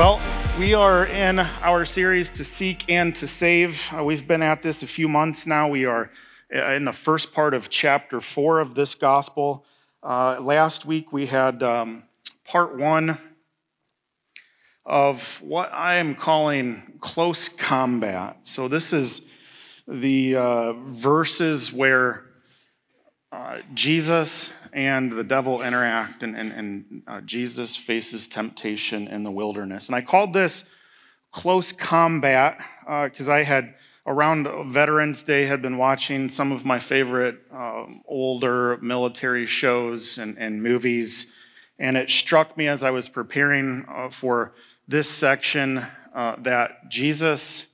Well, we are in our series to seek and to save. Uh, we've been at this a few months now. We are uh, in the first part of chapter four of this gospel. Uh, last week we had um, part one of what I am calling close combat. So, this is the uh, verses where uh, Jesus and the devil interact, and, and, and uh, Jesus faces temptation in the wilderness. And I called this close combat because uh, I had around Veterans Day had been watching some of my favorite uh, older military shows and, and, movies, and it struck me as I was preparing uh, for this section uh, that Jesus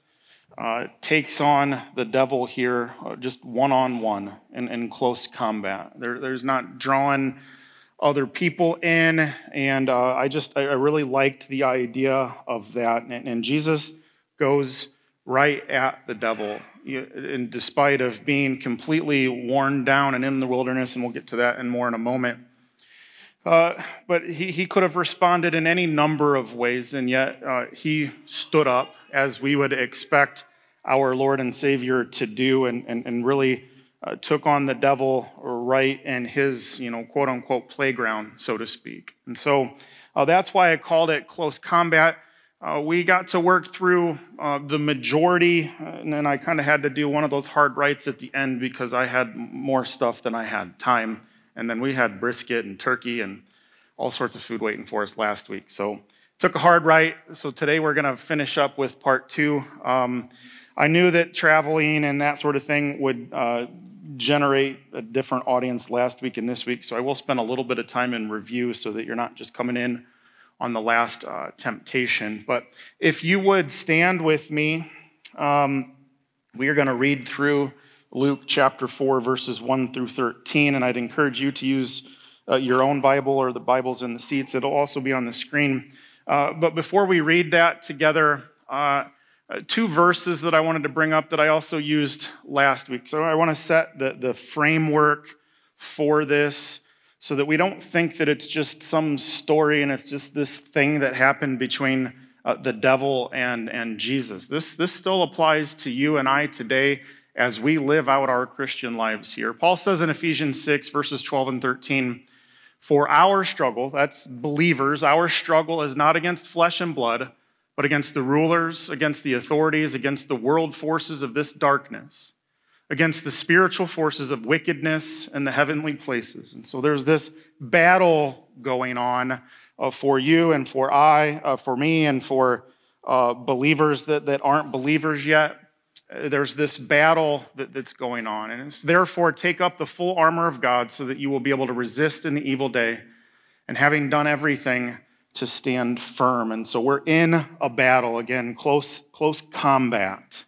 uh, takes on the devil here uh, just one on one in close combat. There, there's not drawing other people in, and uh, I just I really liked the idea of that. And, and Jesus goes right at the devil, in despite of being completely worn down and in the wilderness, and we'll get to that in more in a moment. Uh, but he, he could have responded in any number of ways, and yet uh, he stood up as we would expect our Lord and Savior to do and, and, and really uh, took on the devil right in his, you know, quote unquote playground, so to speak. And so uh, that's why I called it close combat. Uh, we got to work through uh, the majority, and then I kind of had to do one of those hard rights at the end because I had more stuff than I had time. And then we had brisket and turkey and all sorts of food waiting for us last week. So took a hard right. So today we're going to finish up with part two. Um, I knew that traveling and that sort of thing would uh, generate a different audience last week and this week. So I will spend a little bit of time in review so that you're not just coming in on the last uh, temptation. But if you would stand with me, um, we are going to read through Luke chapter 4, verses 1 through 13. And I'd encourage you to use uh, your own Bible or the Bibles in the seats. It'll also be on the screen. Uh, but before we read that together, uh, uh, two verses that I wanted to bring up that I also used last week. So I want to set the, the framework for this so that we don't think that it's just some story and it's just this thing that happened between uh, the devil and, and Jesus. This, this still applies to you and I today as we live out our Christian lives here. Paul says in Ephesians 6, verses 12 and 13, For our struggle, that's believers, our struggle is not against flesh and blood, but against the rulers, against the authorities, against the world forces of this darkness, against the spiritual forces of wickedness in the heavenly places. And so there's this battle going on uh, for you and for I, uh, for me, and for uh, believers that, that aren't believers yet there's this battle that, that's going on. And it's therefore take up the full armor of God so that you will be able to resist in the evil day and having done everything to stand firm. And so we're in a battle again, close, close combat.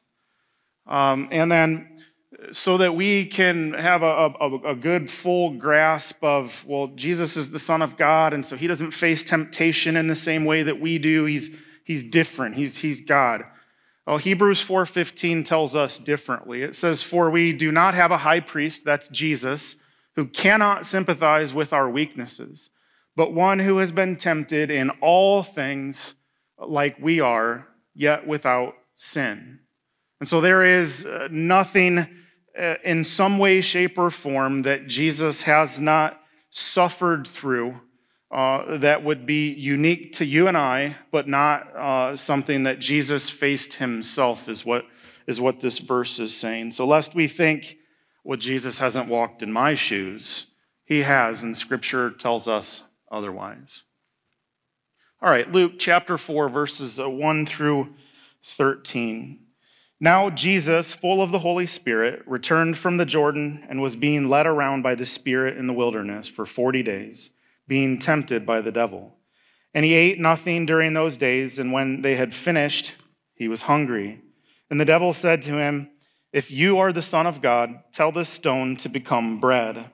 Um, and then so that we can have a, a, a, good full grasp of well jesus is the son of god and so he doesn't face temptation in the same way that we do he's, he's different he's, he's god well, Hebrews 4:15 tells us differently. It says, "For we do not have a high priest, that's Jesus, who cannot sympathize with our weaknesses, but one who has been tempted in all things like we are, yet without sin." And so there is uh, nothing uh, in some way, shape, or form that Jesus has not suffered through uh, that would be unique to you and I, but not uh, something that Jesus faced himself, is what, is what this verse is saying. So, lest we think, well, Jesus hasn't walked in my shoes, he has, and scripture tells us otherwise. All right, Luke chapter 4, verses uh, 1 through 13. Now, Jesus, full of the Holy Spirit, returned from the Jordan and was being led around by the Spirit in the wilderness for 40 days being tempted by the devil. And he ate nothing during those days, and when they had finished, he was hungry. And the devil said to him, If you are the Son of God, tell this stone to become bread.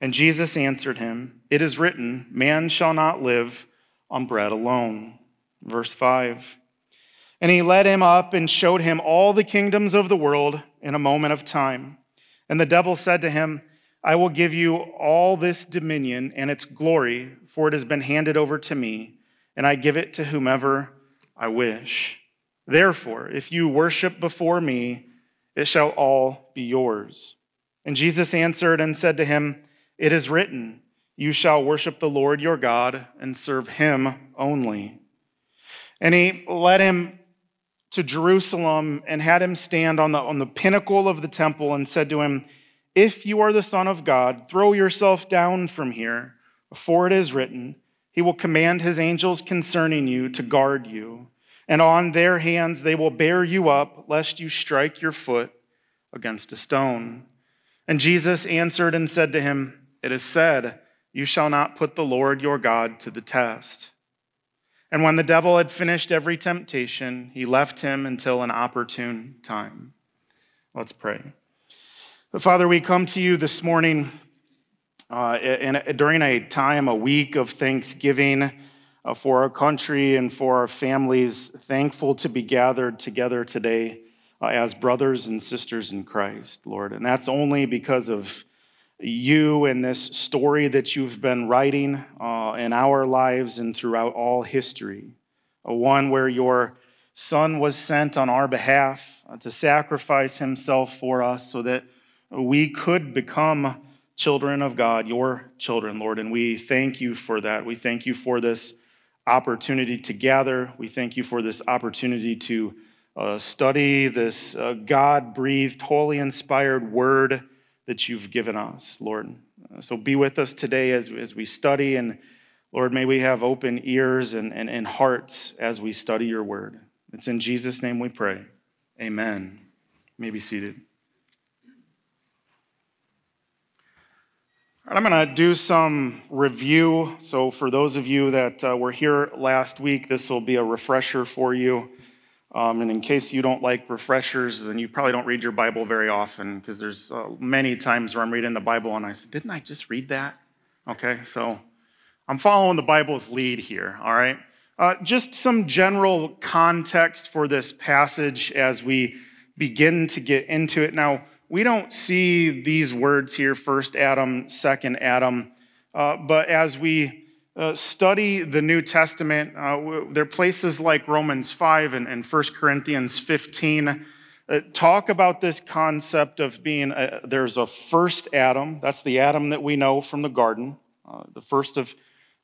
And Jesus answered him, It is written, Man shall not live on bread alone. Verse 5. And he led him up and showed him all the kingdoms of the world in a moment of time. And the devil said to him, I will give you all this dominion and its glory, for it has been handed over to me, and I give it to whomever I wish. Therefore, if you worship before me, it shall all be yours. And Jesus answered and said to him, It is written, You shall worship the Lord your God and serve him only. And he led him to Jerusalem and had him stand on the, on the pinnacle of the temple and said to him, If you are the Son of God, throw yourself down from here, for it is written, He will command His angels concerning you to guard you, and on their hands they will bear you up, lest you strike your foot against a stone. And Jesus answered and said to him, It is said, You shall not put the Lord your God to the test. And when the devil had finished every temptation, he left him until an opportune time. Let's pray. Father, we come to you this morning uh, in, during a time, a week of Thanksgiving uh, for our country and for our families, thankful to be gathered together today uh, as brothers and sisters in Christ, Lord. And that's only because of you and this story that you've been writing uh, in our lives and throughout all history. A one where your son was sent on our behalf uh, to sacrifice himself for us so that we could become children of God, your children, Lord. And we thank you for that. We thank you for this opportunity to gather. We thank you for this opportunity to uh, study this uh, God breathed, holy inspired word that you've given us, Lord. Uh, so be with us today as, as we study, and Lord, may we have open ears and, and, and hearts as we study your word. It's in Jesus' name we pray. Amen. You may be seated. I'm going to do some review. So, for those of you that uh, were here last week, this will be a refresher for you. Um, and in case you don't like refreshers, then you probably don't read your Bible very often because there's uh, many times where I'm reading the Bible and I said, Didn't I just read that? Okay, so I'm following the Bible's lead here, all right? Uh, just some general context for this passage as we begin to get into it. Now, we don't see these words here first Adam, second Adam, uh, but as we uh, study the New Testament, uh, there are places like Romans 5 and, and 1 Corinthians 15 uh, talk about this concept of being a, there's a first Adam. That's the Adam that we know from the garden, uh, the first of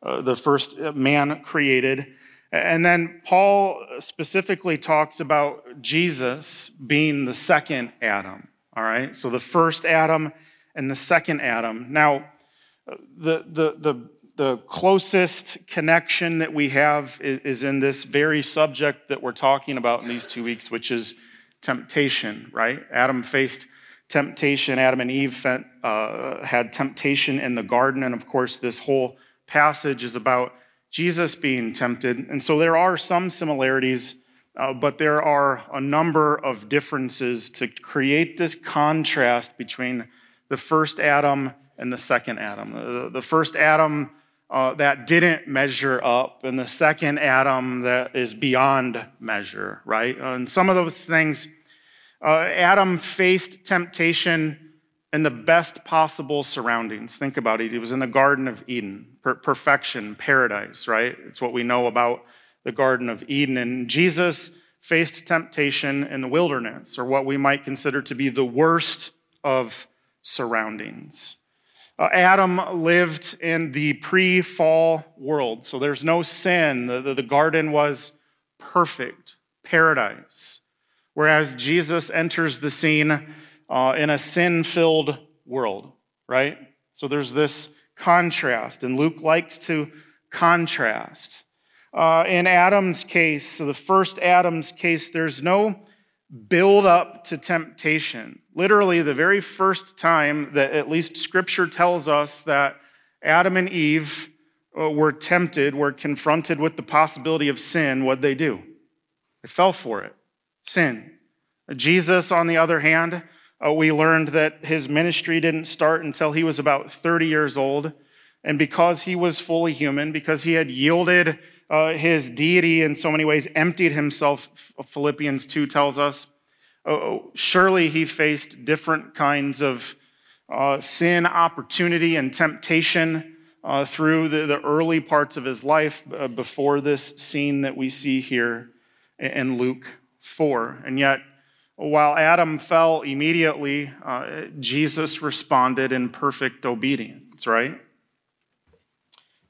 uh, the first man created. And then Paul specifically talks about Jesus being the second Adam. All right, so the first Adam and the second Adam. Now, the, the, the the closest connection that we have is in this very subject that we're talking about in these two weeks, which is temptation, right? Adam faced temptation. Adam and Eve uh, had temptation in the garden. And of course, this whole passage is about Jesus being tempted. And so there are some similarities, uh, but there are a number of differences to create this contrast between the first Adam and the second Adam. The, the first Adam uh, that didn't measure up, and the second Adam that is beyond measure, right? And some of those things, uh, Adam faced temptation in the best possible surroundings. Think about it. He was in the Garden of Eden, per- perfection, paradise, right? It's what we know about the Garden of Eden. And Jesus faced temptation in the wilderness, or what we might consider to be the worst of surroundings. Uh, Adam lived in the pre fall world, so there's no sin. The, the, the garden was perfect, paradise. Whereas Jesus enters the scene uh, in a sin filled world, right? So there's this contrast, and Luke likes to contrast. Uh, in Adam's case, so the first Adam's case, there's no build up to temptation. Literally, the very first time that at least scripture tells us that Adam and Eve uh, were tempted, were confronted with the possibility of sin, what'd they do? They fell for it. Sin. Jesus, on the other hand, uh, we learned that his ministry didn't start until he was about 30 years old. And because he was fully human, because he had yielded uh, his deity in so many ways, emptied himself, Philippians 2 tells us. Oh, surely he faced different kinds of uh, sin, opportunity, and temptation uh, through the, the, early parts of his life uh, before this scene that we see here in Luke 4. And yet, while Adam fell immediately, uh, Jesus responded in perfect obedience, right?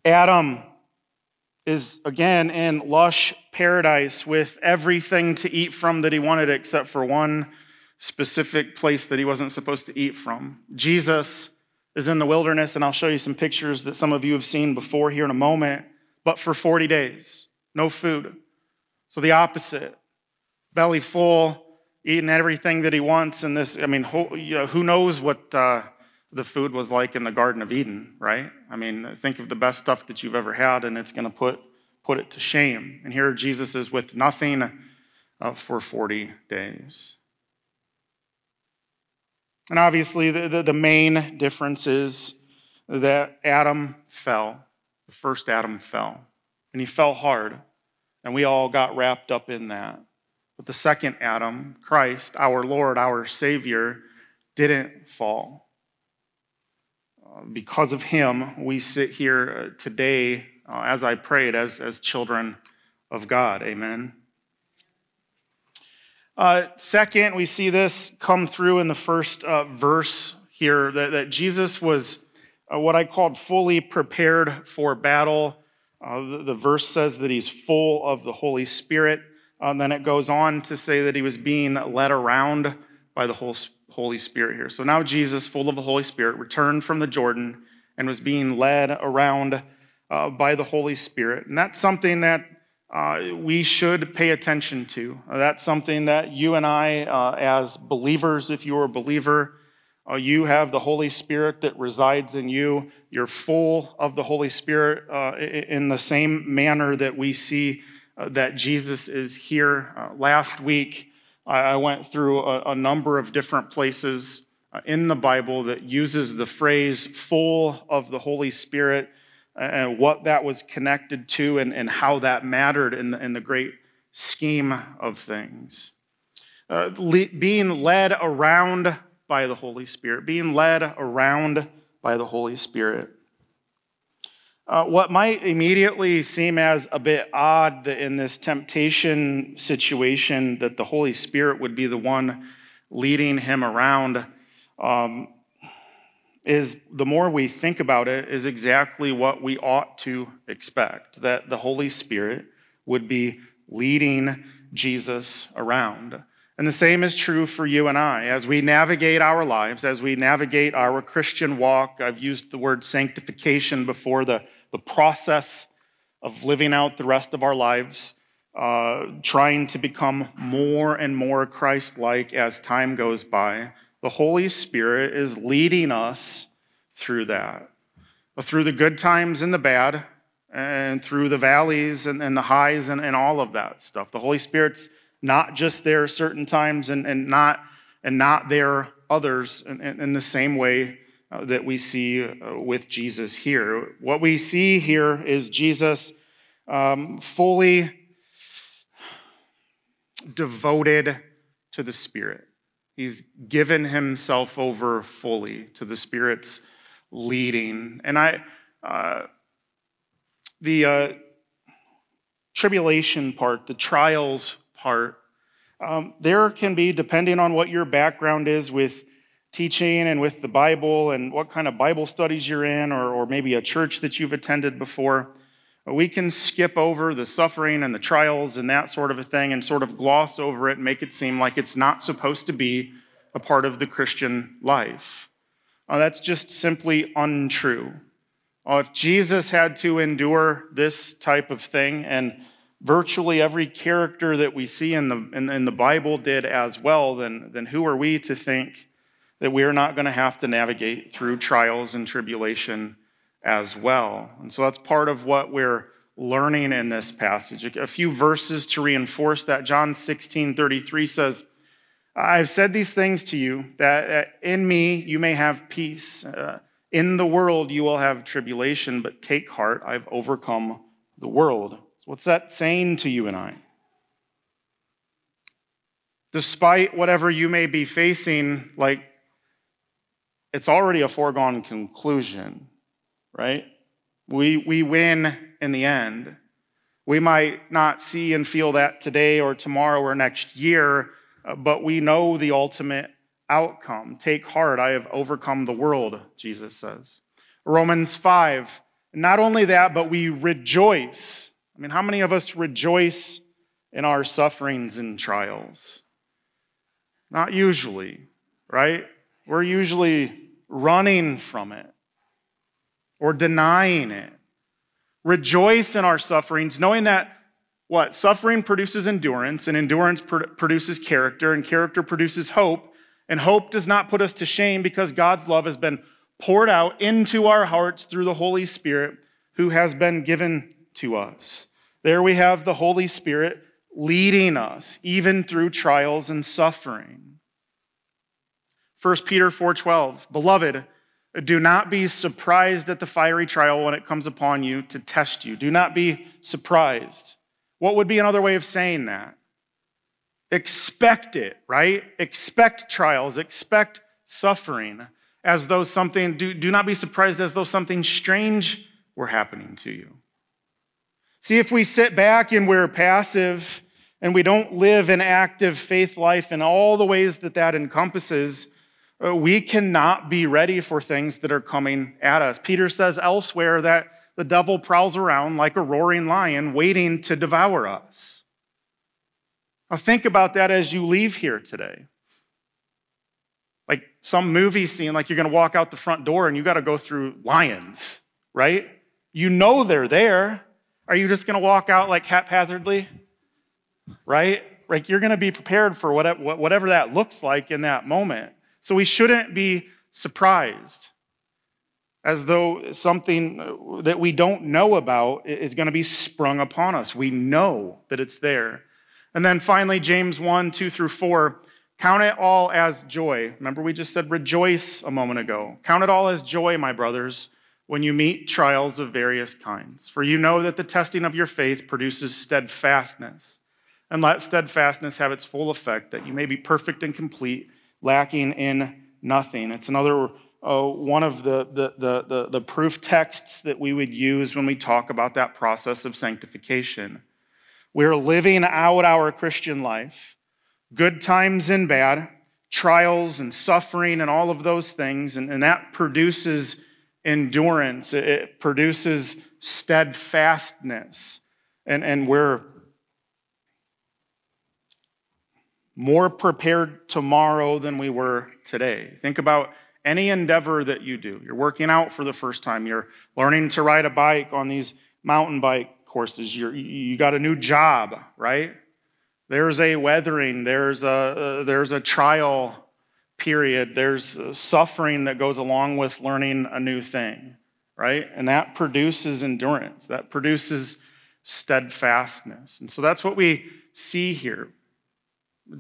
Adam is again in lush paradise with everything to eat from that he wanted, except for one specific place that he wasn't supposed to eat from. Jesus is in the wilderness, and I'll show you some pictures that some of you have seen before here in a moment, but for 40 days, no food. So the opposite belly full, eating everything that he wants. And this, I mean, who knows what uh, the food was like in the Garden of Eden, right? I mean, think of the best stuff that you've ever had, and it's going to put, put it to shame. And here Jesus is with nothing uh, for 40 days. And obviously, the, the, the, main difference is that Adam fell. The first Adam fell. And he fell hard. And we all got wrapped up in that. But the second Adam, Christ, our Lord, our Savior, didn't fall. Because of him, we sit here uh, today, uh, as I prayed, as, as children of God. Amen. Uh, second, we see this come through in the first uh, verse here that, that Jesus was uh, what I called fully prepared for battle. Uh, the, the, verse says that he's full of the Holy Spirit. Uh, then it goes on to say that he was being led around by the Holy Spirit here. So now Jesus, full of the Holy Spirit, returned from the Jordan and was being led around uh, by the Holy Spirit. And that's something that uh, we should pay attention to. Uh, that's something that you and I, uh, as believers, if you're a believer, uh, you have the Holy Spirit that resides in you. You're full of the Holy Spirit uh, in the same manner that we see that Jesus is here. last week, I went through a, a number of different places in the Bible that uses the phrase full of the Holy Spirit and what that was connected to and, and how that mattered in the, in the great scheme of things. Uh, le- being led around by the Holy Spirit, being led around by the Holy Spirit. Uh, what might immediately seem as a bit odd that in this temptation situation that the Holy Spirit would be the one leading him around um, is the more we think about it, is exactly what we ought to expect that the Holy Spirit would be leading Jesus around. And the same is true for you and I. As we navigate our lives, as we navigate our Christian walk, I've used the word sanctification before, the, the process of living out the rest of our lives, uh, trying to become more and more Christ like as time goes by the Holy Spirit is leading us through that. Through the good times and the bad, and through the valleys and, and the highs and, and, all of that stuff. The Holy Spirit's not just there certain times and, and, not, and not there others in, in the same way uh, that we see uh, with Jesus here. What we see here is Jesus um, fully devoted to the Spirit. He's given himself over fully to the Spirit's leading. And I, uh, the uh, tribulation part, the trials part, um, there can be, depending on what your background is with teaching and with the Bible and what kind of Bible studies you're in, or, or maybe a church that you've attended before, we can skip over the suffering and the trials and that sort of a thing and sort of gloss over it and make it seem like it's not supposed to be a part of the Christian life. Uh, that's just simply untrue. Uh, if Jesus had to endure this type of thing, and virtually every character that we see in the, in, in the Bible did as well, then, then who are we to think that we're not going to have to navigate through trials and tribulation as well. And so that's part of what we're learning in this passage. A few verses to reinforce that. John 16 33 says, I've said these things to you that in me you may have peace. Uh, in the world you will have tribulation, but take heart, I've overcome the world. What's that saying to you and I? Despite whatever you may be facing, like it's already a foregone conclusion right? We, we win in the end. We might not see and feel that today or tomorrow or next year, uh, but we know the ultimate outcome. Take heart, I have overcome the world, Jesus says. Romans 5. Not only that, but we rejoice. I mean, how many of us rejoice in our sufferings and trials? Not usually, right? We're usually running from it or denying it. Rejoice in our sufferings, knowing that what? Suffering produces endurance, and endurance produces character, and character produces hope. And hope does not put us to shame because God's love has been poured out into our hearts through the Holy Spirit who has been given to us. There we have the Holy Spirit leading us even through trials and suffering. 1 Peter 4:12 Beloved, do not be surprised at the fiery trial when it comes upon you to test you. Do not be surprised. What would be another way of saying that? Expect it, right? Expect trials, expect suffering as though something, do, do not be surprised as though something strange were happening to you. See, if we sit back and we're passive and we don't live an active faith life in all the ways that that encompasses, uh, we cannot be ready for things that are coming at us. Peter says elsewhere that the devil prowls around like a roaring lion waiting to devour us. Now, think about that as you leave here today. Like some movie scene, like you're going to walk out the front door and you got to go through lions, right? You know they're there. Are you just going to walk out like haphazardly? Right? Like you're going to be prepared for whatever that looks like in that moment. So we shouldn't be surprised as though something uh, that we don't know about is going to be sprung upon us. We know that it's there. And then finally, James 1 2 through 4 count it all as joy. Remember, we just said rejoice a moment ago. Count it all as joy, my brothers, when you meet trials of various kinds. For you know that the testing of your faith produces steadfastness. And let steadfastness have its full effect, that you may be perfect and complete lacking in nothing. It's another uh, one of the, the, the, the, the proof texts that we would use when we talk about that process of sanctification. We're living out our Christian life, good times and bad, trials and suffering and all of those things, and, and that produces endurance, it produces steadfastness. And, and we're more prepared tomorrow than we were today. Think about any endeavor that you do. You're working out for the first time, you're learning to ride a bike on these mountain bike courses, you're, you got a new job, right? There's a weathering, there's a, uh, there's a trial period, there's suffering that goes along with learning a new thing, right? And that produces endurance, that produces steadfastness. And so that's what we see here.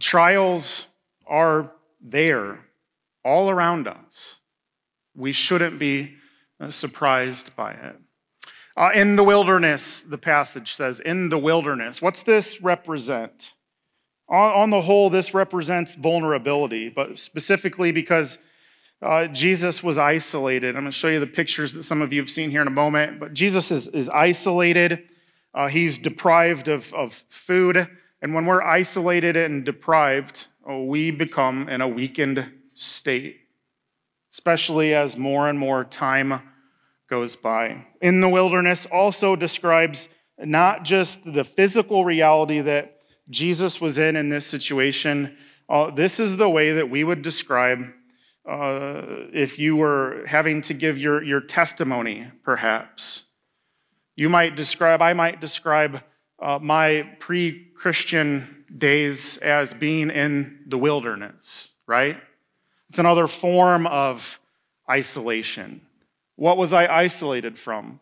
Trials are there all around us. We shouldn't be uh, surprised by it. Uh, in the wilderness, the passage says, in the wilderness. What's this represent? On, on the whole, this represents vulnerability, but specifically because uh, Jesus was isolated. I'm going to show you the pictures that some of you have seen here in a moment, but Jesus is, is isolated. Uh, he's deprived of, of food. And when we're isolated and deprived, oh, we become in a weakened state, especially as more and more time goes by. In the wilderness also describes not just the physical reality that Jesus was in in this situation. Uh, this is the way that we would describe uh, if you were having to give your, your testimony, perhaps. You might describe, I might describe uh, my pre Christian days as being in the wilderness, right? It's another form of isolation. What was I isolated from?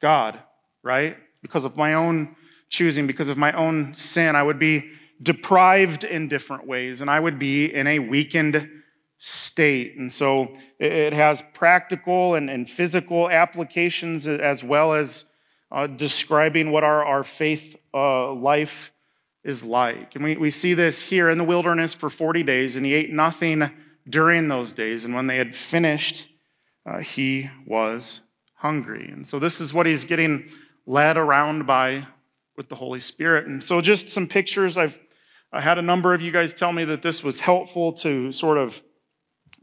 God, right? Because of my own choosing, because of my own sin, I would be deprived in different ways, and I would be in a weakened state. And so it has practical and, and physical applications as well as uh, describing what our, our faith uh, life is like. And we, we see this here in the wilderness for 40 days, and he ate nothing during those days. And when they had finished, uh, he was hungry. And so this is what he's getting led around by with the Holy Spirit. And so, just some pictures. I've I had a number of you guys tell me that this was helpful to sort of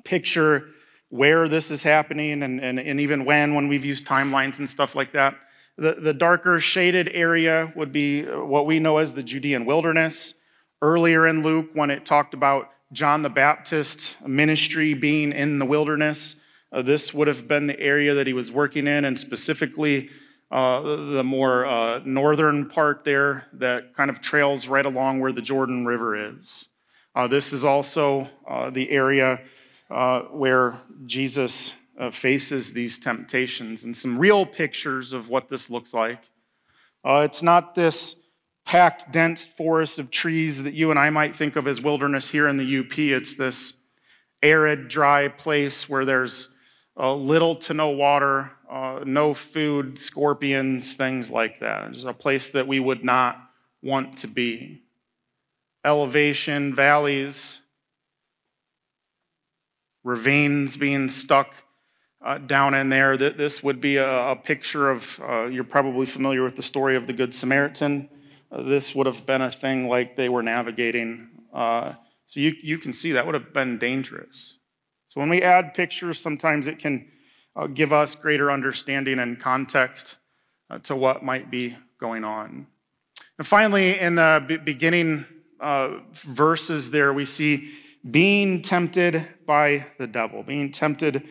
picture where this is happening and, and, and even when, when we've used timelines and stuff like that. The, the darker shaded area would be what we know as the Judean wilderness. Earlier in Luke, when it talked about John the Baptist's ministry being in the wilderness, uh, this would have been the area that he was working in, and specifically uh, the more uh, northern part there that kind of trails right along where the Jordan River is. Uh, this is also uh, the area uh, where Jesus faces these temptations and some real pictures of what this looks like. it's not this packed, dense forest of trees that you and I might think of as wilderness here in the UP. It's this arid, dry place where there's little to no water, uh, no food, scorpions, things like that. It's a place that we would not want to be. Elevation, valleys, ravines being stuck uh, down in there. This would be a, a picture of, uh, you're probably familiar with the story of the Good Samaritan. Uh, this would have been a thing like they were navigating. Uh, so you, you can see that would have been dangerous. So when we add pictures, sometimes it can uh, give us greater understanding and context uh, to what might be going on. And finally, in the beginning uh, verses there, we see being tempted by the devil, being tempted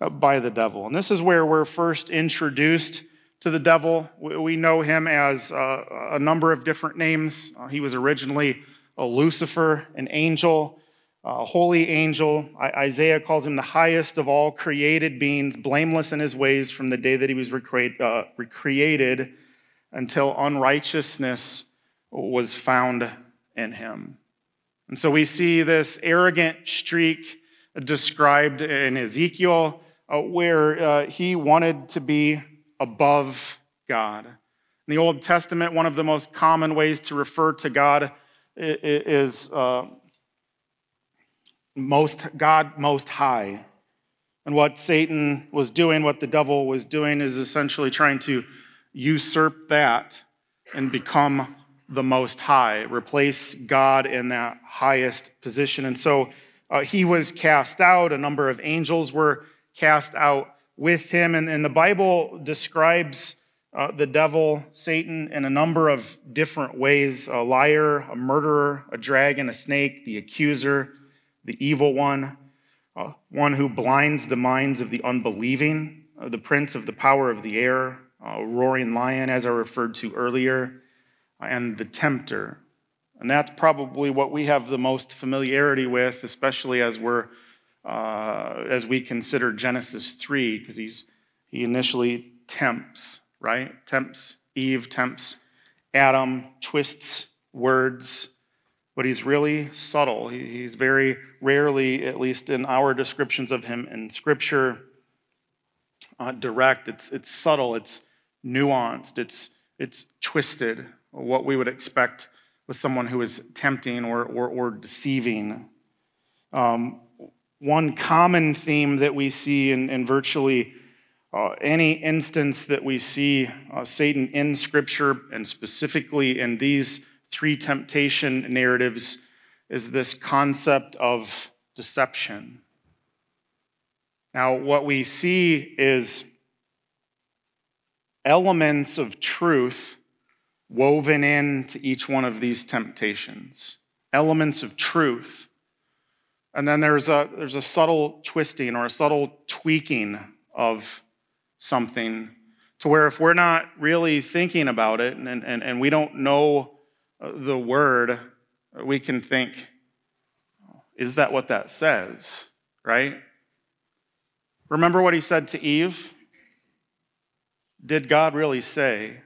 uh, by the devil. And this is where we're first introduced to the devil. We know him as uh, a number of different names. Uh, he was originally a Lucifer, an angel uh, holy angel. Isaiah calls him the highest of all created beings, blameless in his ways from the day that he was uh, recreated until unrighteousness was found in him. And so we see this arrogant streak described in Ezekiel, uh, where uh, he wanted to be above God. In the Old Testament, one of the most common ways to refer to God is uh, most God most high. And what Satan was doing, what the devil was doing, is essentially trying to usurp that and become the most high, replace God in that highest position. And so uh, he was cast out. A number of angels were cast out with him. And, and the Bible describes uh, the devil, Satan, in a number of different ways a liar, a murderer, a dragon, a snake, the accuser the evil one, uh, one who blinds the minds of the unbelieving, uh, the prince of the power of the air, uh, roaring lion, as I referred to earlier, and the tempter. And that's probably what we have the most familiarity with, especially as we're uh, as we consider Genesis 3, because he's he initially tempts, right? Tempts Eve, tempts Adam, twists words, but he's really subtle. He's very rarely, at least in our descriptions of him in Scripture, uh, direct. It's, it's subtle, it's nuanced, it's, it's twisted, what we would expect with someone who is tempting or, or, or deceiving. Um, one common theme that we see in, in virtually uh, any instance that we see uh, Satan in Scripture, and specifically in these three temptation narratives is this concept of deception. Now, what we see is elements of truth woven into each one of these temptations, elements of truth. And then there's a, there's a subtle twisting or a subtle tweaking of something to where if we're not really thinking about it and, and, and we don't know the word, we can think, is that what that says? Right? Remember what he said to Eve? Did God really say?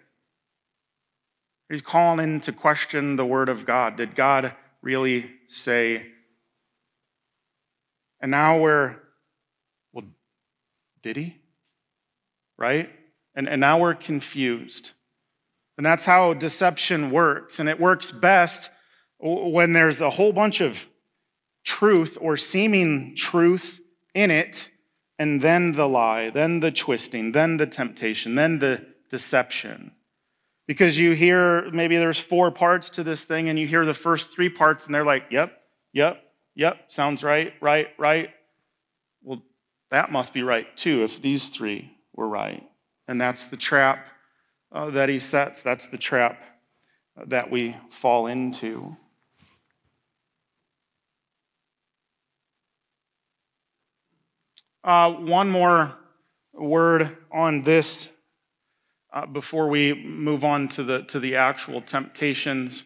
He's calling into question the word of God. Did God really say? And now we're, well, did he? Right? And, and now we're confused. And that's how deception works. And it works best when there's a whole bunch of truth or seeming truth in it, and then the lie, then the twisting, then the temptation, then the deception. Because you hear maybe there's four parts to this thing, and you hear the first three parts, and they're like, yep, yep, yep, sounds right, right, right. Well, that must be right too if these three were right. And that's the trap uh, that he sets. That's the trap that we fall into. Uh, one more word on this uh, before we move on to the, to the actual temptations.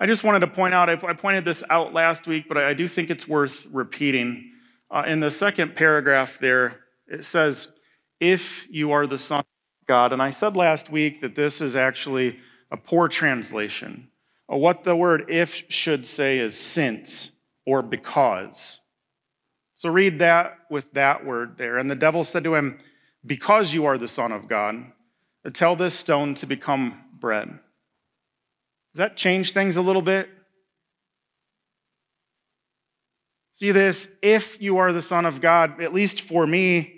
I just wanted to point out, I, I pointed this out last week, but I, I do think it's worth repeating. Uh, in the second paragraph there, it says, If you are the Son God. And I said last week that this is actually a poor translation. What the word if should say is since or because. So read that with that word there. And the devil said to him, Because you are the Son of God, tell this stone to become bread. Does that change things a little bit? See this, if you are the Son of God, at least for me,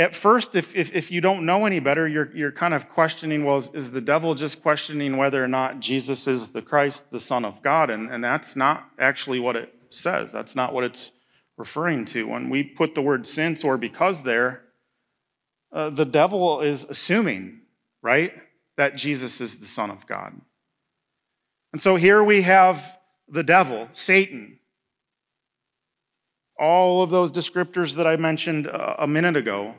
at first, if, if, if, you don't know any better, you're, you're kind of questioning well, is, is, the devil just questioning whether or not Jesus is the Christ, the Son of God? And, and that's not actually what it says. That's not what it's referring to. When we put the word since or because there, uh, the devil is assuming, right, that Jesus is the Son of God. And so here we have the devil, Satan. All of those descriptors that I mentioned a minute ago,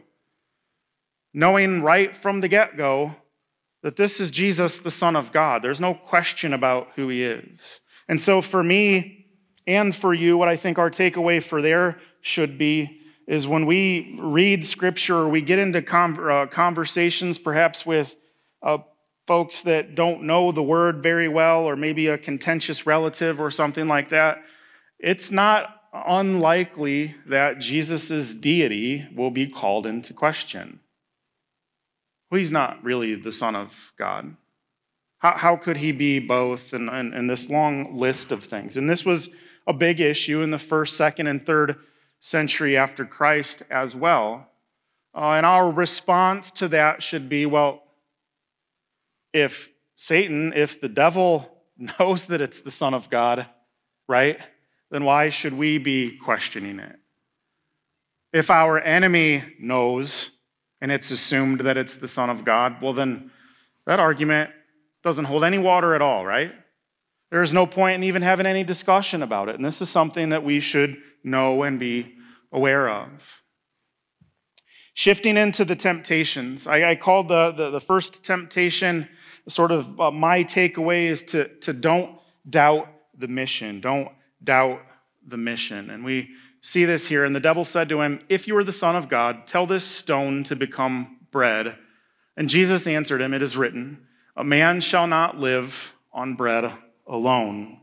knowing right from the get go that this is Jesus, the Son of God. There's no question about who he is. And so for me, and for you, what I think our takeaway for there should be is when we read scripture or we get into uh, conversations, perhaps with uh, folks that don't know the word very well, or maybe a contentious relative or something like that, it's not unlikely that Jesus' deity will be called into question. Well, he's not really the Son of God. How, how could he be both? And, and, and this long list of things. And this was a big issue in the first, second, and third century after Christ as well. Uh, and our response to that should be well, if Satan, if the devil knows that it's the Son of God, right, then why should we be questioning it? If our enemy knows and it's assumed that it's the Son of God, well, then that argument doesn't hold any water at all, right? There is no point in even having any discussion about it. And this is something that we should know and be aware of. Shifting into the temptations, I, I called the, the, the, first temptation sort of uh, my takeaway is to, to don't doubt the mission. Don't doubt the mission. And we see this here. And the devil said to him, If you are the Son of God, tell this stone to become bread. And Jesus answered him, It is written, A man shall not live on bread alone.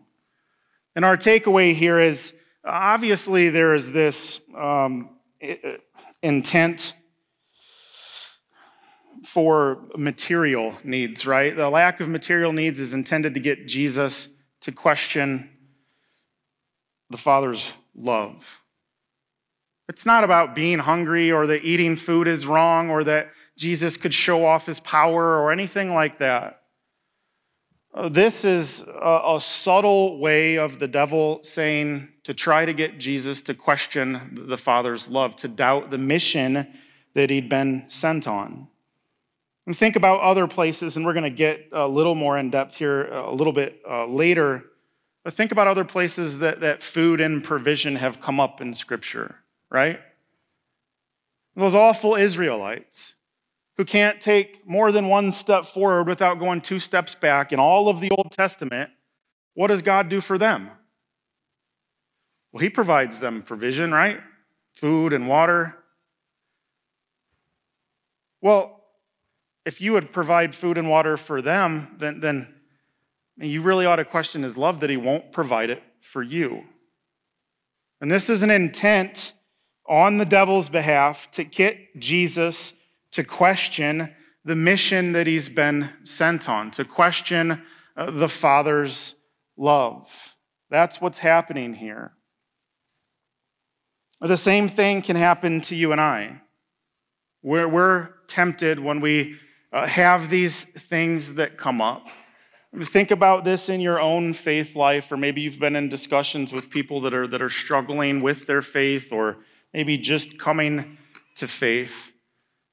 And our takeaway here is obviously there is this um, intent for material needs, right? The lack of material needs is intended to get Jesus to question the Father's love. It's not about being hungry or that eating food is wrong or that Jesus could show off his power or anything like that. Uh, this is a, subtle way of the devil saying to try to get Jesus to question the Father's love, to doubt the mission that he'd been sent on. And think about other places, and we're going to get a little more in depth here a little bit uh, later. But think about other places that, that food and provision have come up in Scripture, right? Those awful Israelites who can't take more than one step forward without going two steps back in all of the Old Testament, what does God do for them? Well, He provides them provision, right? Food and water. Well, if you would provide food and water for them, then, then you really ought to question His love that He won't provide it for you. And this is an intent on the devil's behalf to get Jesus to question the mission that he's been sent on, to question uh, the Father's love. That's what's happening here. The same thing can happen to you and I. We're, we're tempted when we uh, have these things that come up. Think about this in your own faith life, or maybe you've been in discussions with people that are, that are struggling with their faith, or maybe just coming to faith.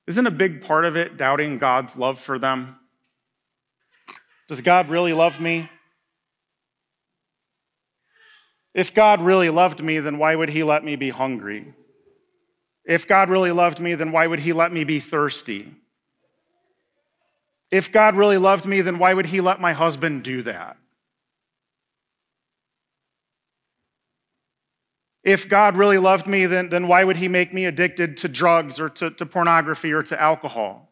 Isn't a big part of it doubting God's love for them? Does God really love me? If God really loved me, then why would He let me be hungry? If God really loved me, then why would He let me be thirsty? If God really loved me, then why would He let my husband do that? If God really loved me, then, then why would He make me addicted to drugs or to, to pornography or to alcohol?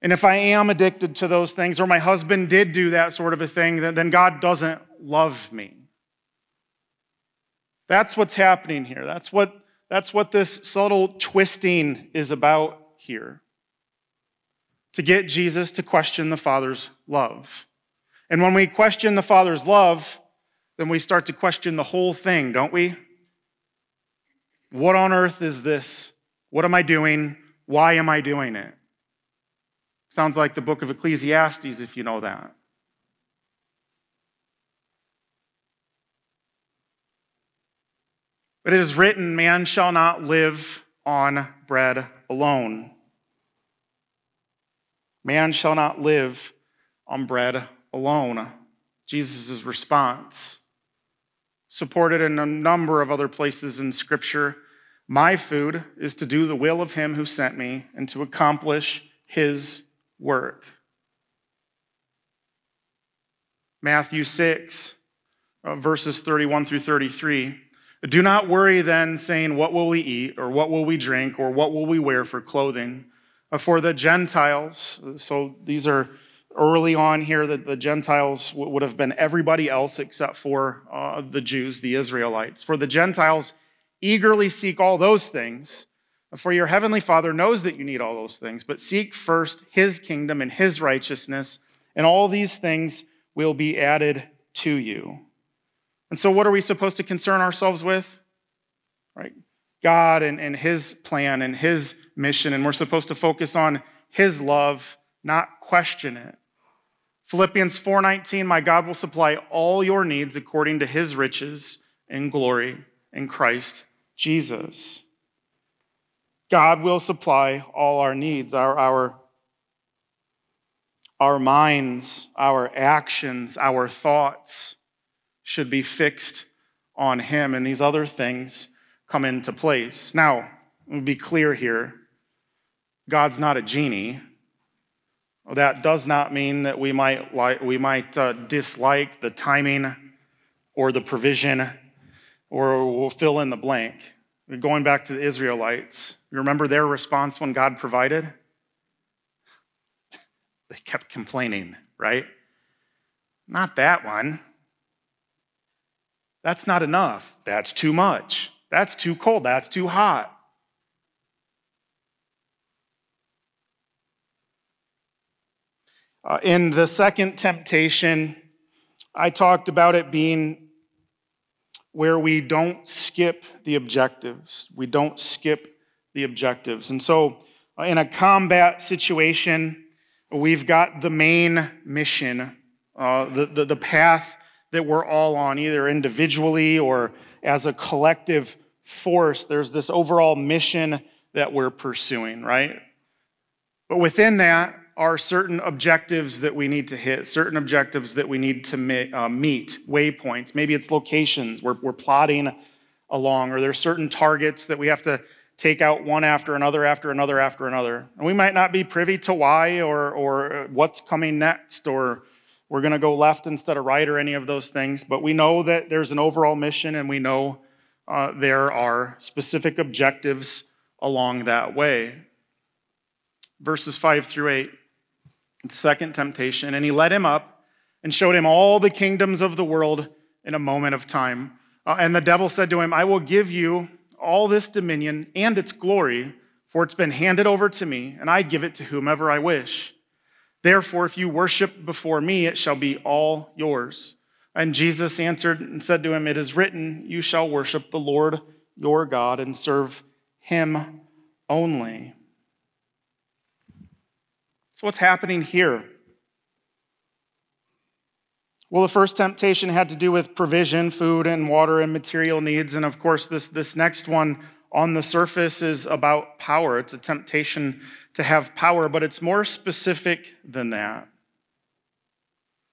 And if I am addicted to those things, or my husband did do that sort of a thing, then, then God doesn't love me. That's what's happening here. That's what, that's what this subtle twisting is about here. To get Jesus to question the Father's love. And when we question the Father's love, then we start to question the whole thing, don't we? What on earth is this? What am I doing? Why am I doing it? Sounds like the book of Ecclesiastes, if you know that. But it is written, Man shall not live on bread alone. Man shall not live on bread alone. Jesus' response, supported in a number of other places in Scripture. My food is to do the will of him who sent me and to accomplish his work. Matthew 6, uh, verses 31 through 33. Do not worry then, saying, What will we eat, or what will we drink, or what will we wear for clothing? For the Gentiles, so these are early on here that the Gentiles would have been everybody else except for uh, the Jews, the Israelites. For the Gentiles eagerly seek all those things, for your heavenly Father knows that you need all those things, but seek first his kingdom and his righteousness, and all these things will be added to you. And so, what are we supposed to concern ourselves with? Right? God and, and his plan and his mission, and we're supposed to focus on his love, not question it. Philippians 4:19 My God will supply all your needs according to his riches in glory in Christ Jesus. God will supply all our needs, our, our, our minds, our actions, our thoughts should be fixed on Him, and these other things come into place. Now, let me be clear here God's not a genie. That does not mean that we might, like, we might uh, dislike the timing or the provision or we'll fill in the blank. Going back to the Israelites, you remember their response when God provided? They kept complaining, right? Not that one. That's not enough. That's too much. That's too cold. That's too hot. Uh, in the second temptation, I talked about it being where we don't skip the objectives. We don't skip the objectives. And so, uh, in a combat situation, we've got the main mission, uh, the, the, the path that we're all on, either individually or as a collective force. There's this overall mission that we're pursuing, right? But within that, are certain objectives that we need to hit, certain objectives that we need to uh, meet, waypoints. Maybe it's locations we're, we're plotting along, or there's certain targets that we have to take out one after another, after another, after another. And we might not be privy to why or, or what's coming next, or we're going to go left instead of right, or any of those things. But we know that there's an overall mission, and we know uh, there are specific objectives along that way. Verses 5 through 8 the second temptation, and he led him up and showed him all the kingdoms of the world in a moment of time. Uh, and the devil said to him, I will give you all this dominion and its glory, for it's been handed over to me, and I give it to whomever I wish. Therefore, if you worship before me, it shall be all yours. And Jesus answered and said to him, It is written, You shall worship the Lord your God and serve him only. So, what's happening here? Well, the first temptation had to do with provision, food and water and material needs. And of course, this, this next one on the surface is about power. It's a temptation to have power, but it's more specific than that.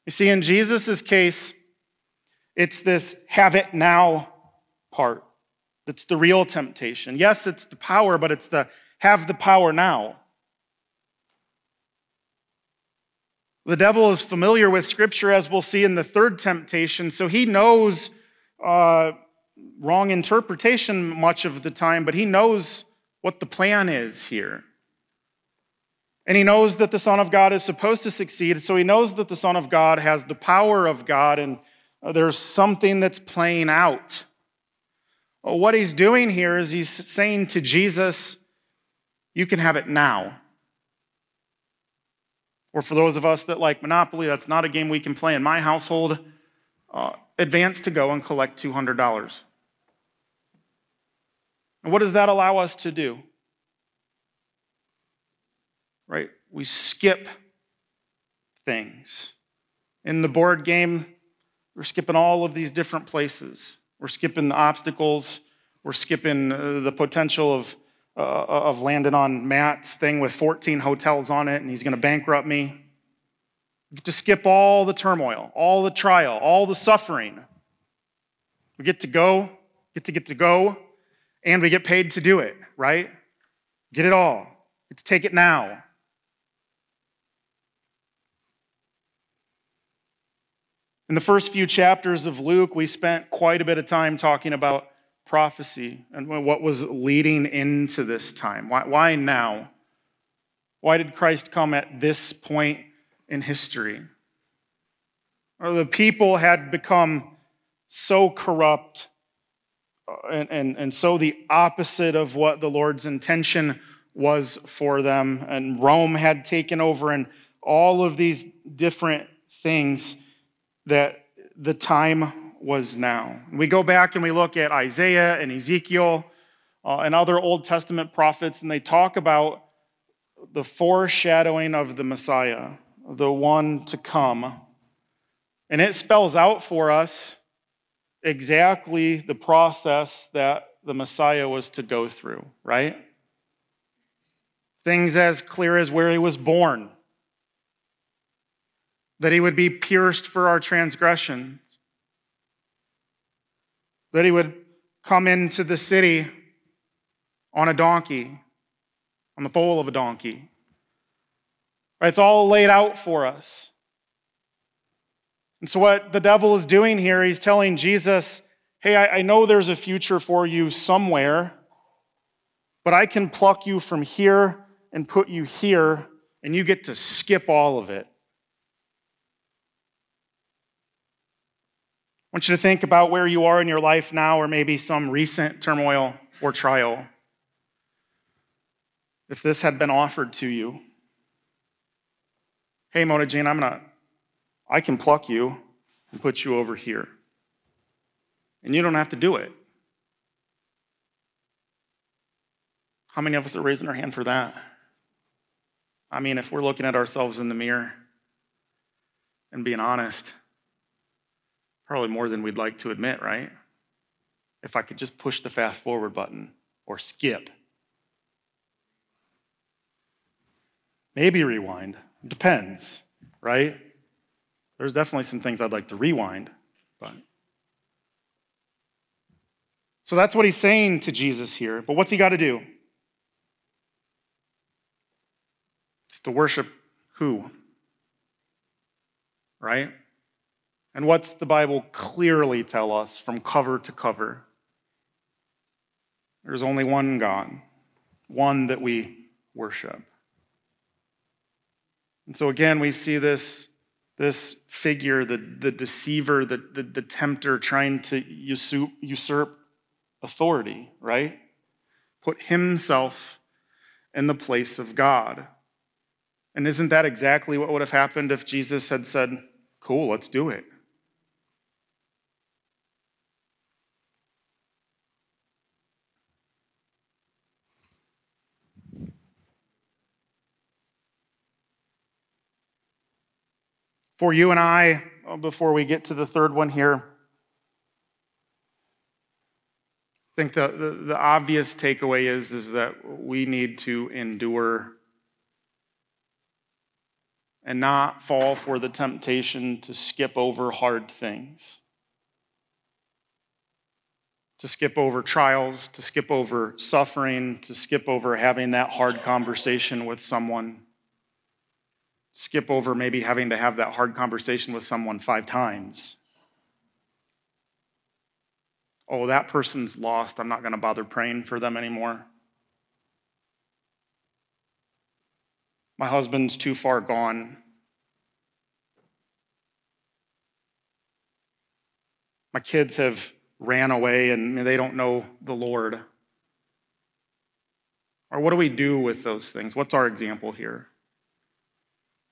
You see, in Jesus' case, it's this have it now part that's the real temptation. Yes, it's the power, but it's the have the power now. The devil is familiar with Scripture, as we'll see in the third temptation, so he knows uh, wrong interpretation much of the time, but he knows what the plan is here. And he knows that the Son of God is supposed to succeed, so he knows that the Son of God has the power of God, and uh, there's something that's playing out. What he's doing here is he's saying to Jesus, You can have it now. Or for those of us that like Monopoly, that's not a game we can play in my household. Uh, advance to go and collect $200. And what does that allow us to do? Right? We skip things. In the board game, we're skipping all of these different places. We're skipping the obstacles. We're skipping uh, the potential of uh, of landing on Matt's thing with 14 hotels on it and he's going to bankrupt me. We get to skip all the turmoil, all the trial, all the suffering. We get to go, get to get to go, and we get paid to do it, right? Get it all. Get to take it now. In the first few chapters of Luke, we spent quite a bit of time talking about prophecy and what was leading into this time. Why, why now? Why did Christ come at this point in history? Or the people had become so corrupt uh, and, and, and so the opposite of what the Lord's intention was for them. And Rome had taken over, and all of these different things that the time was now. We go back and we look at Isaiah and Ezekiel uh, and other Old Testament prophets, and they talk about the foreshadowing of the Messiah, the one to come. And it spells out for us exactly the process that the Messiah was to go through, right? Things as clear as where he was born, that he would be pierced for our transgressions that he would come into the city on a donkey, on the foal of a donkey. It's all laid out for us. And so, what the devil is doing here, he's telling Jesus, Hey, I, know there's a future for you somewhere, but I can pluck you from here and put you here, and you get to skip all of it. Want you to think about where you are in your life now, or maybe some recent turmoil or trial. If this had been offered to you, hey, Mona Jean, I'm not, I can pluck you and put you over here. And you don't have to do it. How many of us are raising our hand for that? I mean, if we're looking at ourselves in the mirror and being honest, Probably more than we'd like to admit, right? If I could just push the fast forward button or skip. Maybe rewind. Depends, right? There's definitely some things I'd like to rewind, but. So that's what he's saying to Jesus here. But what's he got to do? It's to worship who? Right? And what's the Bible clearly tell us from cover to cover? There's only one God, one that we worship. And so again, we see this, this figure, the, the deceiver, the, the, the tempter trying to usurp, usurp authority, right? Put himself in the place of God. And isn't that exactly what would have happened if Jesus had said, Cool, let's do it? For you and I, uh, before we get to the third one here, I think the, the, the, obvious takeaway is, is that we need to endure and not fall for the temptation to skip over hard things, to skip over trials, to skip over suffering, to skip over having that hard conversation with someone skip over maybe having to have that hard conversation with someone five times. Oh, that person's lost. I'm not going to bother praying for them anymore. My husband's too far gone. My kids have ran away and they don't know the Lord. Or what do we do with those things? What's our example here?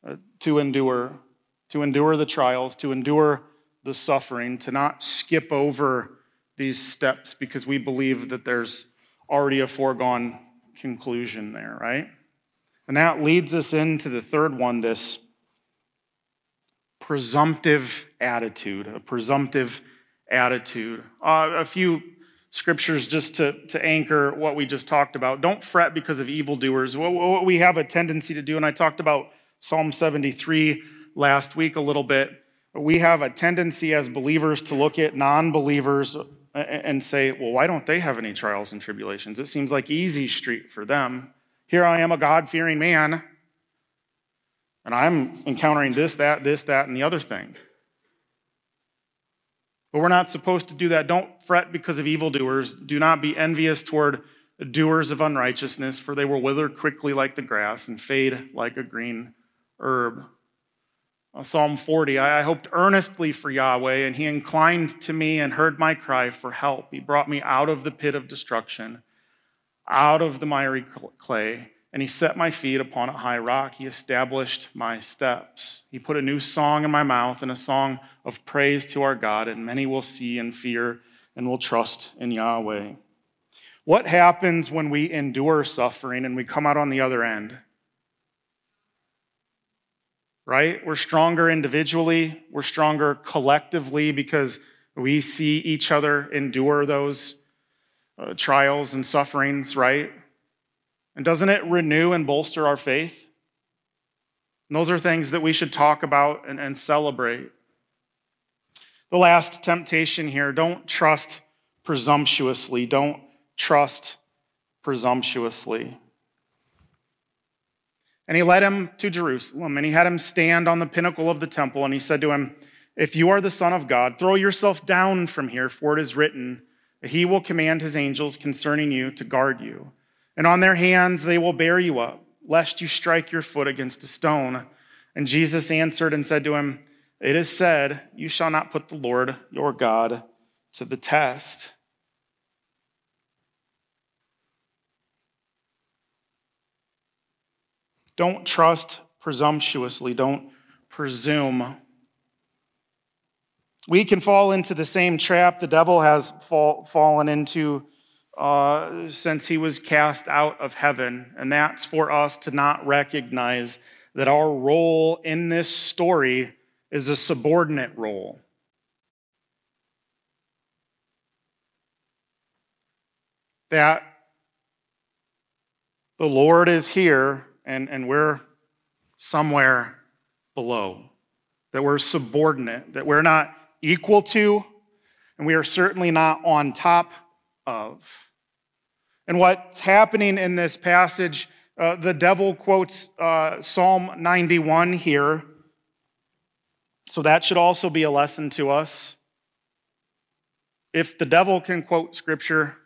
Uh, to endure, to endure the trials, to endure the suffering, to not skip over these steps because we believe that there's already a foregone conclusion there, right? And that leads us into the third one this presumptive attitude, a presumptive attitude. Uh, a few scriptures just to, to anchor what we just talked about. Don't fret because of evildoers. What, what we have a tendency to do, and I talked about Psalm 73 last week a little bit. We have a tendency as believers to look at non believers and say, well, why don't they have any trials and tribulations? It seems like easy street for them. Here I am, a God fearing man, and I'm encountering this, that, this, that, and the other thing. But we're not supposed to do that. Don't fret because of evildoers. Do not be envious toward doers of unrighteousness, for they will wither quickly like the grass and fade like a green herb. Uh, Psalm 40 I hoped earnestly for Yahweh, and he inclined to me and heard my cry for help. He brought me out of the pit of destruction, out of the miry clay, and he set my feet upon a high rock. He established my steps. He put a new song in my mouth and a song of praise to our God, and many will see and fear and will trust in Yahweh. What happens when we endure suffering and we come out on the other end? Right? We're stronger individually, we're stronger collectively because we see each other endure those uh, trials and sufferings, right? And doesn't it renew and bolster our faith? And those are things that we should talk about and, and celebrate. The last temptation here don't trust presumptuously. Don't trust presumptuously. And he led him to Jerusalem, and he had him stand on the pinnacle of the temple, and he said to him, If you are the Son of God, throw yourself down from here, for it is written, He will command His angels concerning you to guard you. And on their hands they will bear you up, lest you strike your foot against a stone. And Jesus answered and said to him, It is said, You shall not put the Lord your God to the test. Don't trust presumptuously. Don't presume. We can fall into the same trap the devil has fall, fallen into uh, since he was cast out of heaven, and that's for us to not recognize that our role in this story is a subordinate role. That the Lord is here and, and we're somewhere below, that we're subordinate, that we're not equal to, and we are certainly not on top of. And what's happening in this passage, uh, the devil quotes uh, Psalm 91 here. So that should also be a lesson to us. If the devil can quote scripture,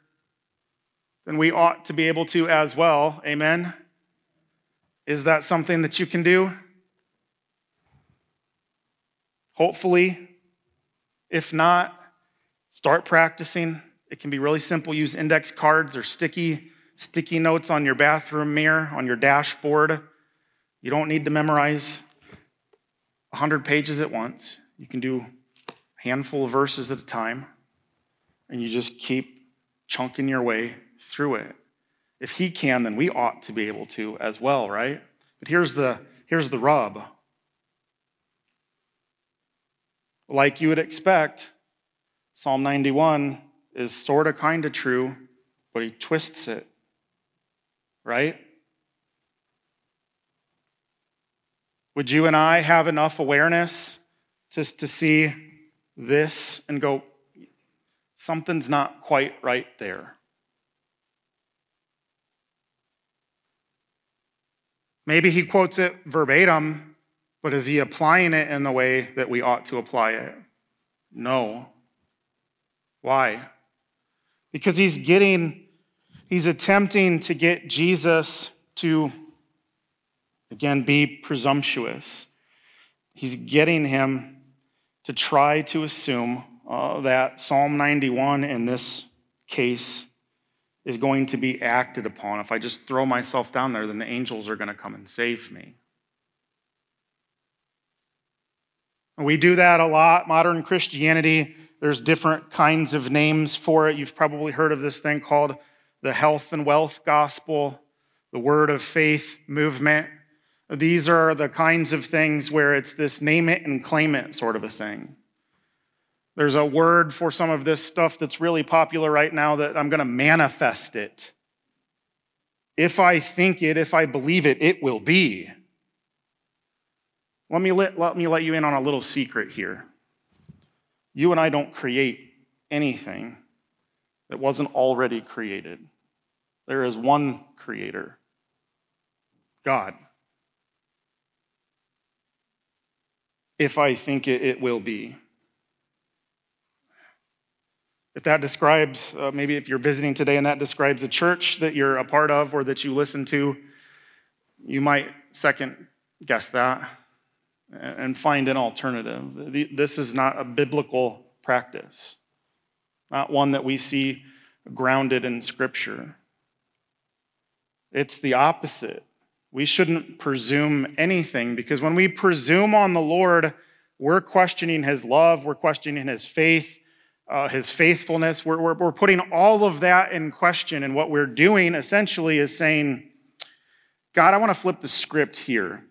then we ought to be able to as well. Amen. Is that something that you can do? Hopefully. If not, start practicing. It can be really simple. Use index cards or sticky sticky notes on your bathroom mirror, on your dashboard. You don't need to memorize 100 pages at once. You can do a handful of verses at a time, and you just keep chunking your way through it. If he can, then we ought to be able to as well, right? But here's the, here's the rub Like you would expect, Psalm 91 is sort of kind of true, but he twists it, right? Would you and I have enough awareness just to see this and go, something's not quite right there? Maybe he quotes it verbatim, but is he applying it in the way that we ought to apply it? No. Why? Because he's getting, he's attempting to get Jesus to, again, be presumptuous. He's getting him to try to assume uh, that Psalm 91 in this case is going to be acted upon. If I just throw myself down there, then the angels are going to come and save me. We do that a lot. Modern Christianity, there's different kinds of names for it. You've probably heard of this thing called the health and wealth gospel, the word of faith movement. These are the kinds of things where it's this name it and claim it sort of a thing. There's a word for some of this stuff that's really popular right now that I'm going to manifest it. If I think it, if I believe it, it will be. Let me let, let me let you in on a little secret here. You and I don't create anything that wasn't already created. There is one creator God. If I think it, it will be. If that describes, uh, maybe if you're visiting today and that describes a church that you're a part of or that you listen to, you might second guess that and find an alternative. This is not a biblical practice, not one that we see grounded in Scripture. It's the opposite. We shouldn't presume anything because when we presume on the Lord, we're questioning his love, we're questioning his faith, uh, his faithfulness. We're, we're, we're putting all of that in question. And what we're doing essentially is saying, God, I want to flip the script here.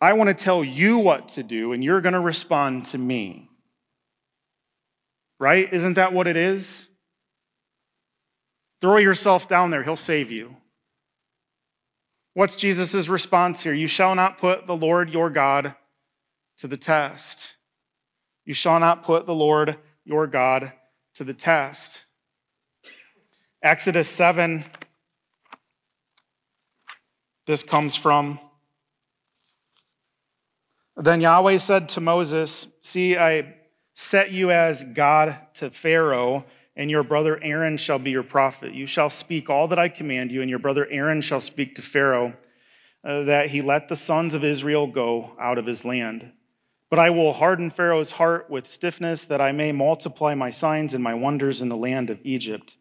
I want to tell you what to do, and you're going to respond to me. Right? Isn't that what it is? Throw yourself down there, he'll save you. What's Jesus' response here? You shall not put the Lord your God to the test. You shall not put the Lord your God to the test. Exodus 7, this comes from. Then Yahweh said to Moses, See, I set you as God to Pharaoh, and your brother Aaron shall be your prophet. You shall speak all that I command you, and your brother Aaron shall speak to Pharaoh, uh, that he let the sons of Israel go out of his land. But I will harden Pharaoh's heart with stiffness, that I may multiply my signs and my wonders in the land of Egypt.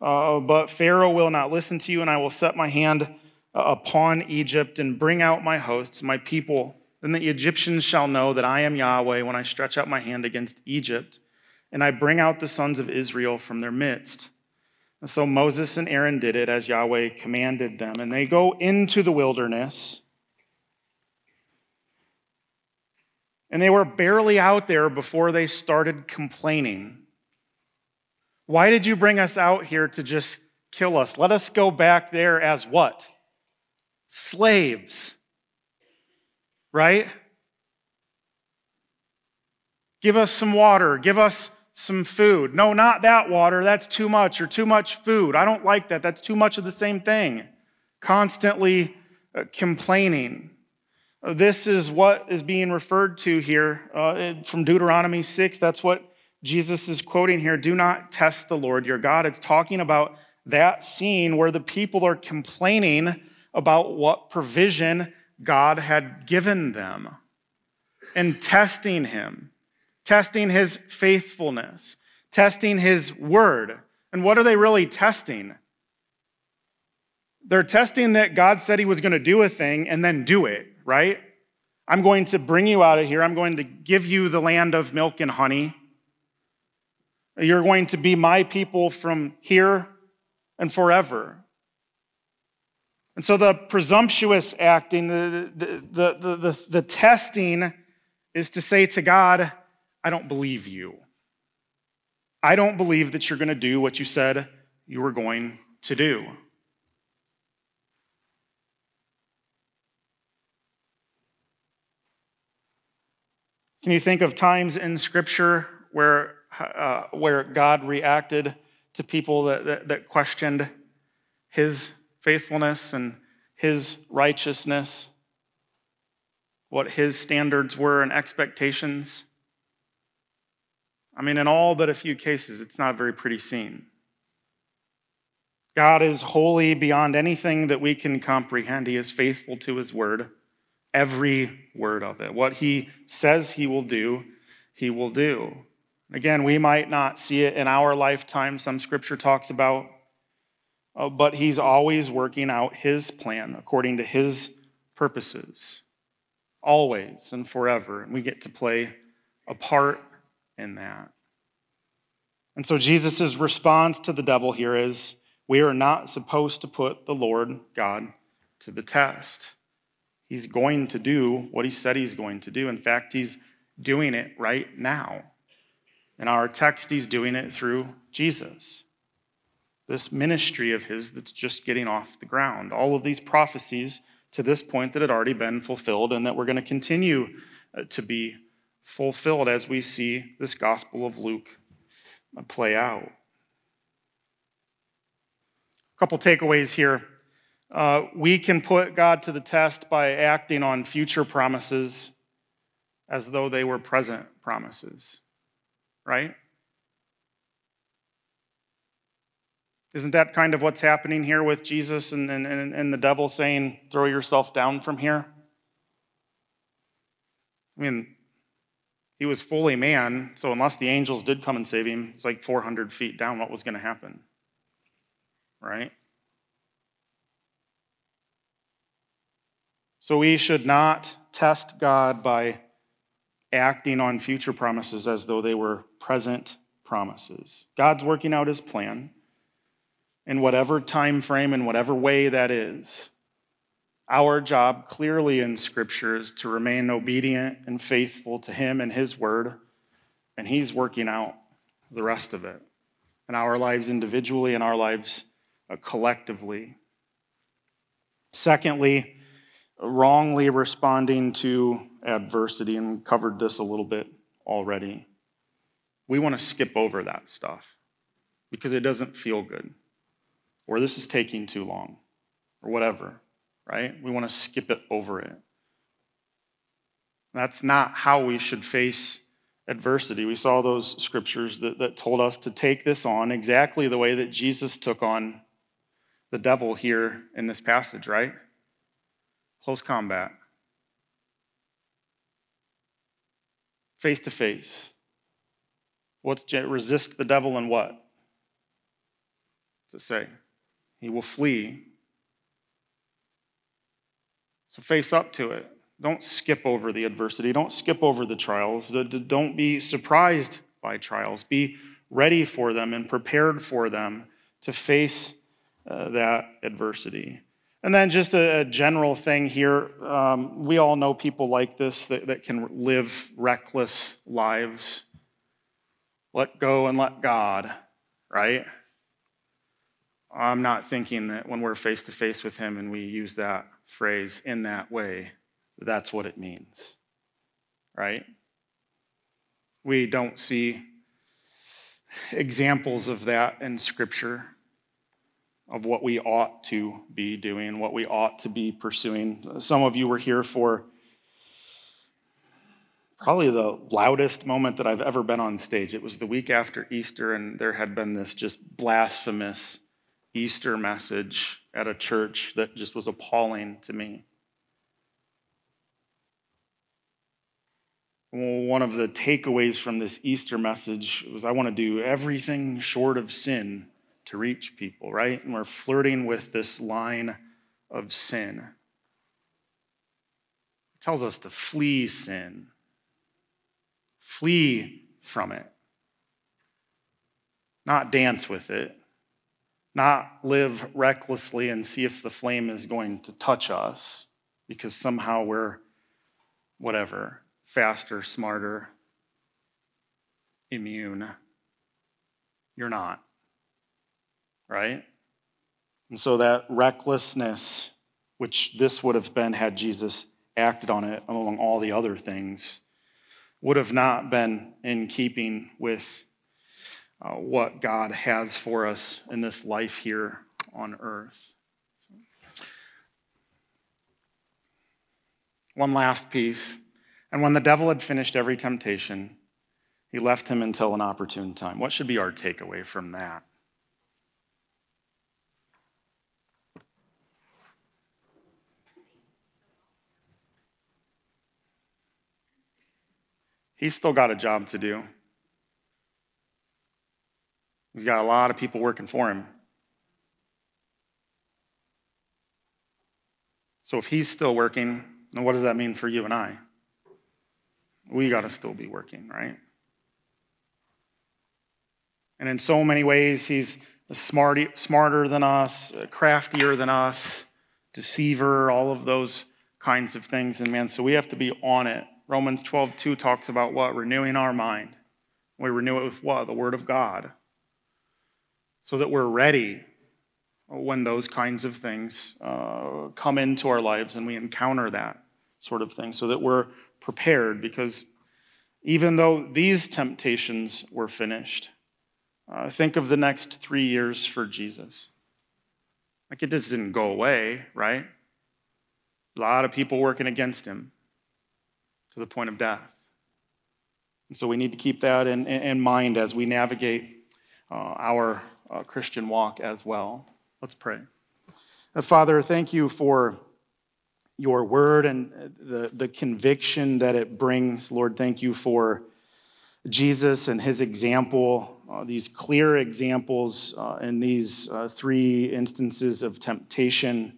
Uh, but Pharaoh will not listen to you, and I will set my hand uh, upon Egypt and bring out my hosts, my people. Then the Egyptians shall know that I am Yahweh when I stretch out my hand against Egypt, and I bring out the sons of Israel from their midst. And so Moses and Aaron did it as Yahweh commanded them, and they go into the wilderness. And they were barely out there before they started complaining. Why did you bring us out here to just kill us? Let us go back there as what? Slaves. Right? Give us some water. Give us some food. No, not that water. That's too much or too much food. I don't like that. That's too much of the same thing. Constantly uh, complaining. This is what is being referred to here uh, from Deuteronomy 6. That's what Jesus is quoting here. Do not test the Lord your God. It's talking about that scene where the people are complaining about what provision God had given them and testing him, testing his faithfulness, testing his word. And what are they really testing? They're testing that God said he was going to do a thing and then do it right? I'm going to bring you out of here. I'm going to give you the land of milk and honey. You're going to be my people from here and forever. And so the presumptuous acting, the, the, the, the, the testing is to say to God, I don't believe you. I don't believe that you're going to do what you said you were going to do. Can you think of times in Scripture where, uh, where God reacted to people that, that, that questioned his faithfulness and his righteousness, what his standards were and expectations? I mean, in all but a few cases, it's not a very pretty scene. God is holy beyond anything that we can comprehend. He is faithful to his word every word of it. What he says he will do, he will do. Again, we might not see it in our lifetime, some scripture talks about, uh, but he's always working out his plan according to his purposes, always and forever. And we get to play a part in that. And so Jesus' response to the devil here is we are not supposed to put the Lord God to the test. He's going to do what he said he's going to do. In fact, he's doing it right now. In our text, he's doing it through Jesus. This ministry of his that's just getting off the ground. All of these prophecies to this point that had already been fulfilled and that we're going to continue uh, to be fulfilled as we see this Gospel of Luke uh, play out. A couple takeaways here. Uh, we can put God to the test by acting on future promises as though they were present promises, right? Isn't that kind of what's happening here with Jesus and, and, and the devil saying, throw yourself down from here? I mean, he was fully man, so unless the angels did come and save him, it's like 400 feet down. What was going to happen? Right? So we should not test God by acting on future promises as though they were present promises. God's working out his plan in whatever time frame and whatever way that is. Our job clearly in scripture is to remain obedient and faithful to him and his word, and he's working out the rest of it in our lives individually and our lives collectively. Secondly, wrongly responding to adversity, and covered this a little bit already. We want to skip over that stuff because it doesn't feel good, or this is taking too long, or whatever, right? We want to skip it over it. That's not how we should face adversity. We saw those scriptures that, that told us to take this on exactly the way that Jesus took on the devil here in this passage, right? Close combat. Face to face. What's resist the devil and what? To say? He will flee. So face up to it. Don't skip over the adversity. Don't skip over the trials. Don't be surprised by trials. Be ready for them and prepared for them to face uh, that adversity. And then just a, a general thing here. Um, we all know people like this that, that can live reckless lives. Let go and let God, right? I'm not thinking that when we're face to face with Him and we use that phrase in that way, that's what it means, right? We don't see examples of that in Scripture of what we ought to be doing, what we ought to be pursuing. Some of you were here for probably the loudest moment that I've ever been on stage. It was the week after Easter, and there had been this just blasphemous Easter message at a church that just was appalling to me. One of the takeaways from this Easter message was I want to do everything short of sin to reach people, right? And we're flirting with this line of sin. It tells us to flee sin, flee from it, not dance with it, not live recklessly and see if the flame is going to touch us because somehow we're whatever. faster, smarter, immune. You're not. Right? And so that recklessness, which this would have been had Jesus acted on it among all the other things, would have not been in keeping with uh, what God has for us in this life here on earth. One last piece. And when the devil had finished every temptation, he left him until an opportune time. What should be our takeaway from that? He's still got a job to do. He's got a lot of people working for him. So if he's still working, then what does that mean for you and I? We got to still be working, right? And in so many ways, he's smarty, smarter than us, uh, craftier than us, deceiver, all of those kinds of things. And man, so we have to be on it. Romans 12, 2 talks about what? Renewing our mind. We renew it with what? The Word of God. So that we're ready when those kinds of things uh, come into our lives and we encounter that sort of thing, so that we're prepared. Because even though these temptations were finished, uh, think of the next three years for Jesus. Like it just didn't go away, right? A lot of people working against him to the point of death. And so we need to keep that in, in mind as we navigate uh, our uh, Christian walk as well. Let's pray. Uh, Father, thank you for your word and the, the conviction that it brings. Lord, thank you for Jesus and his example, uh, these clear examples uh, in these uh, three instances of temptation,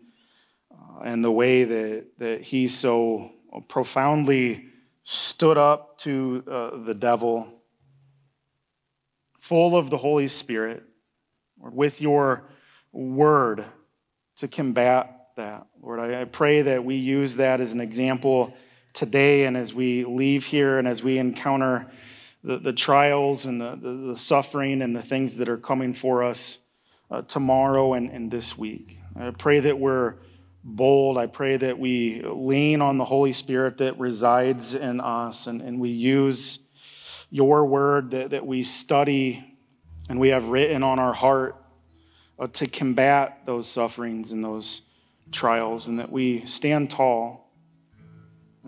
and the way that, that he so profoundly stood up to uh, the devil, full of the Holy Spirit, Lord, with your word to combat that. Lord, I, I pray that we use that as an example today and as we leave here and as we encounter the, the trials and the, the, the, suffering and the things that are coming for us uh, tomorrow and, and this week. I pray that we're bold. I pray that we lean on the Holy Spirit that resides in us and, and we use your word that, that we study and we have written on our heart uh, to combat those sufferings and those trials, and that we stand tall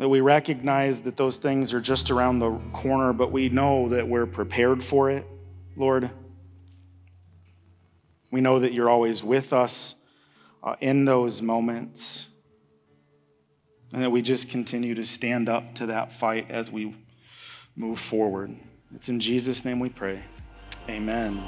that we recognize that those things are just around the corner, but we know that we're prepared for it, Lord. We know that you're always with us uh, in those moments, and that we just continue to stand up to that fight as we move forward. It's in Jesus' name we pray. Amen.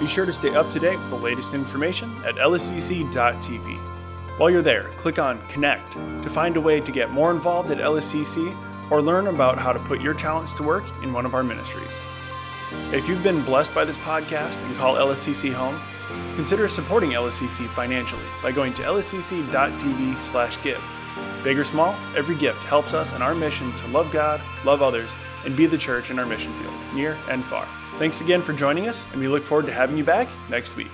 Be sure to stay up to date with the latest information at lscc.tv. While you're there, click on Connect to find a way to get more involved at LSCC or learn about how to put your talents to work in one of our ministries. If you've been blessed by this podcast and call LSCC home, consider supporting LSCC financially by going to lscc.tv/give. Big or small, every gift helps us in our mission to love God, love others, and be the church in our mission field, near and far. Thanks again for joining us, and we look forward to having you back next week.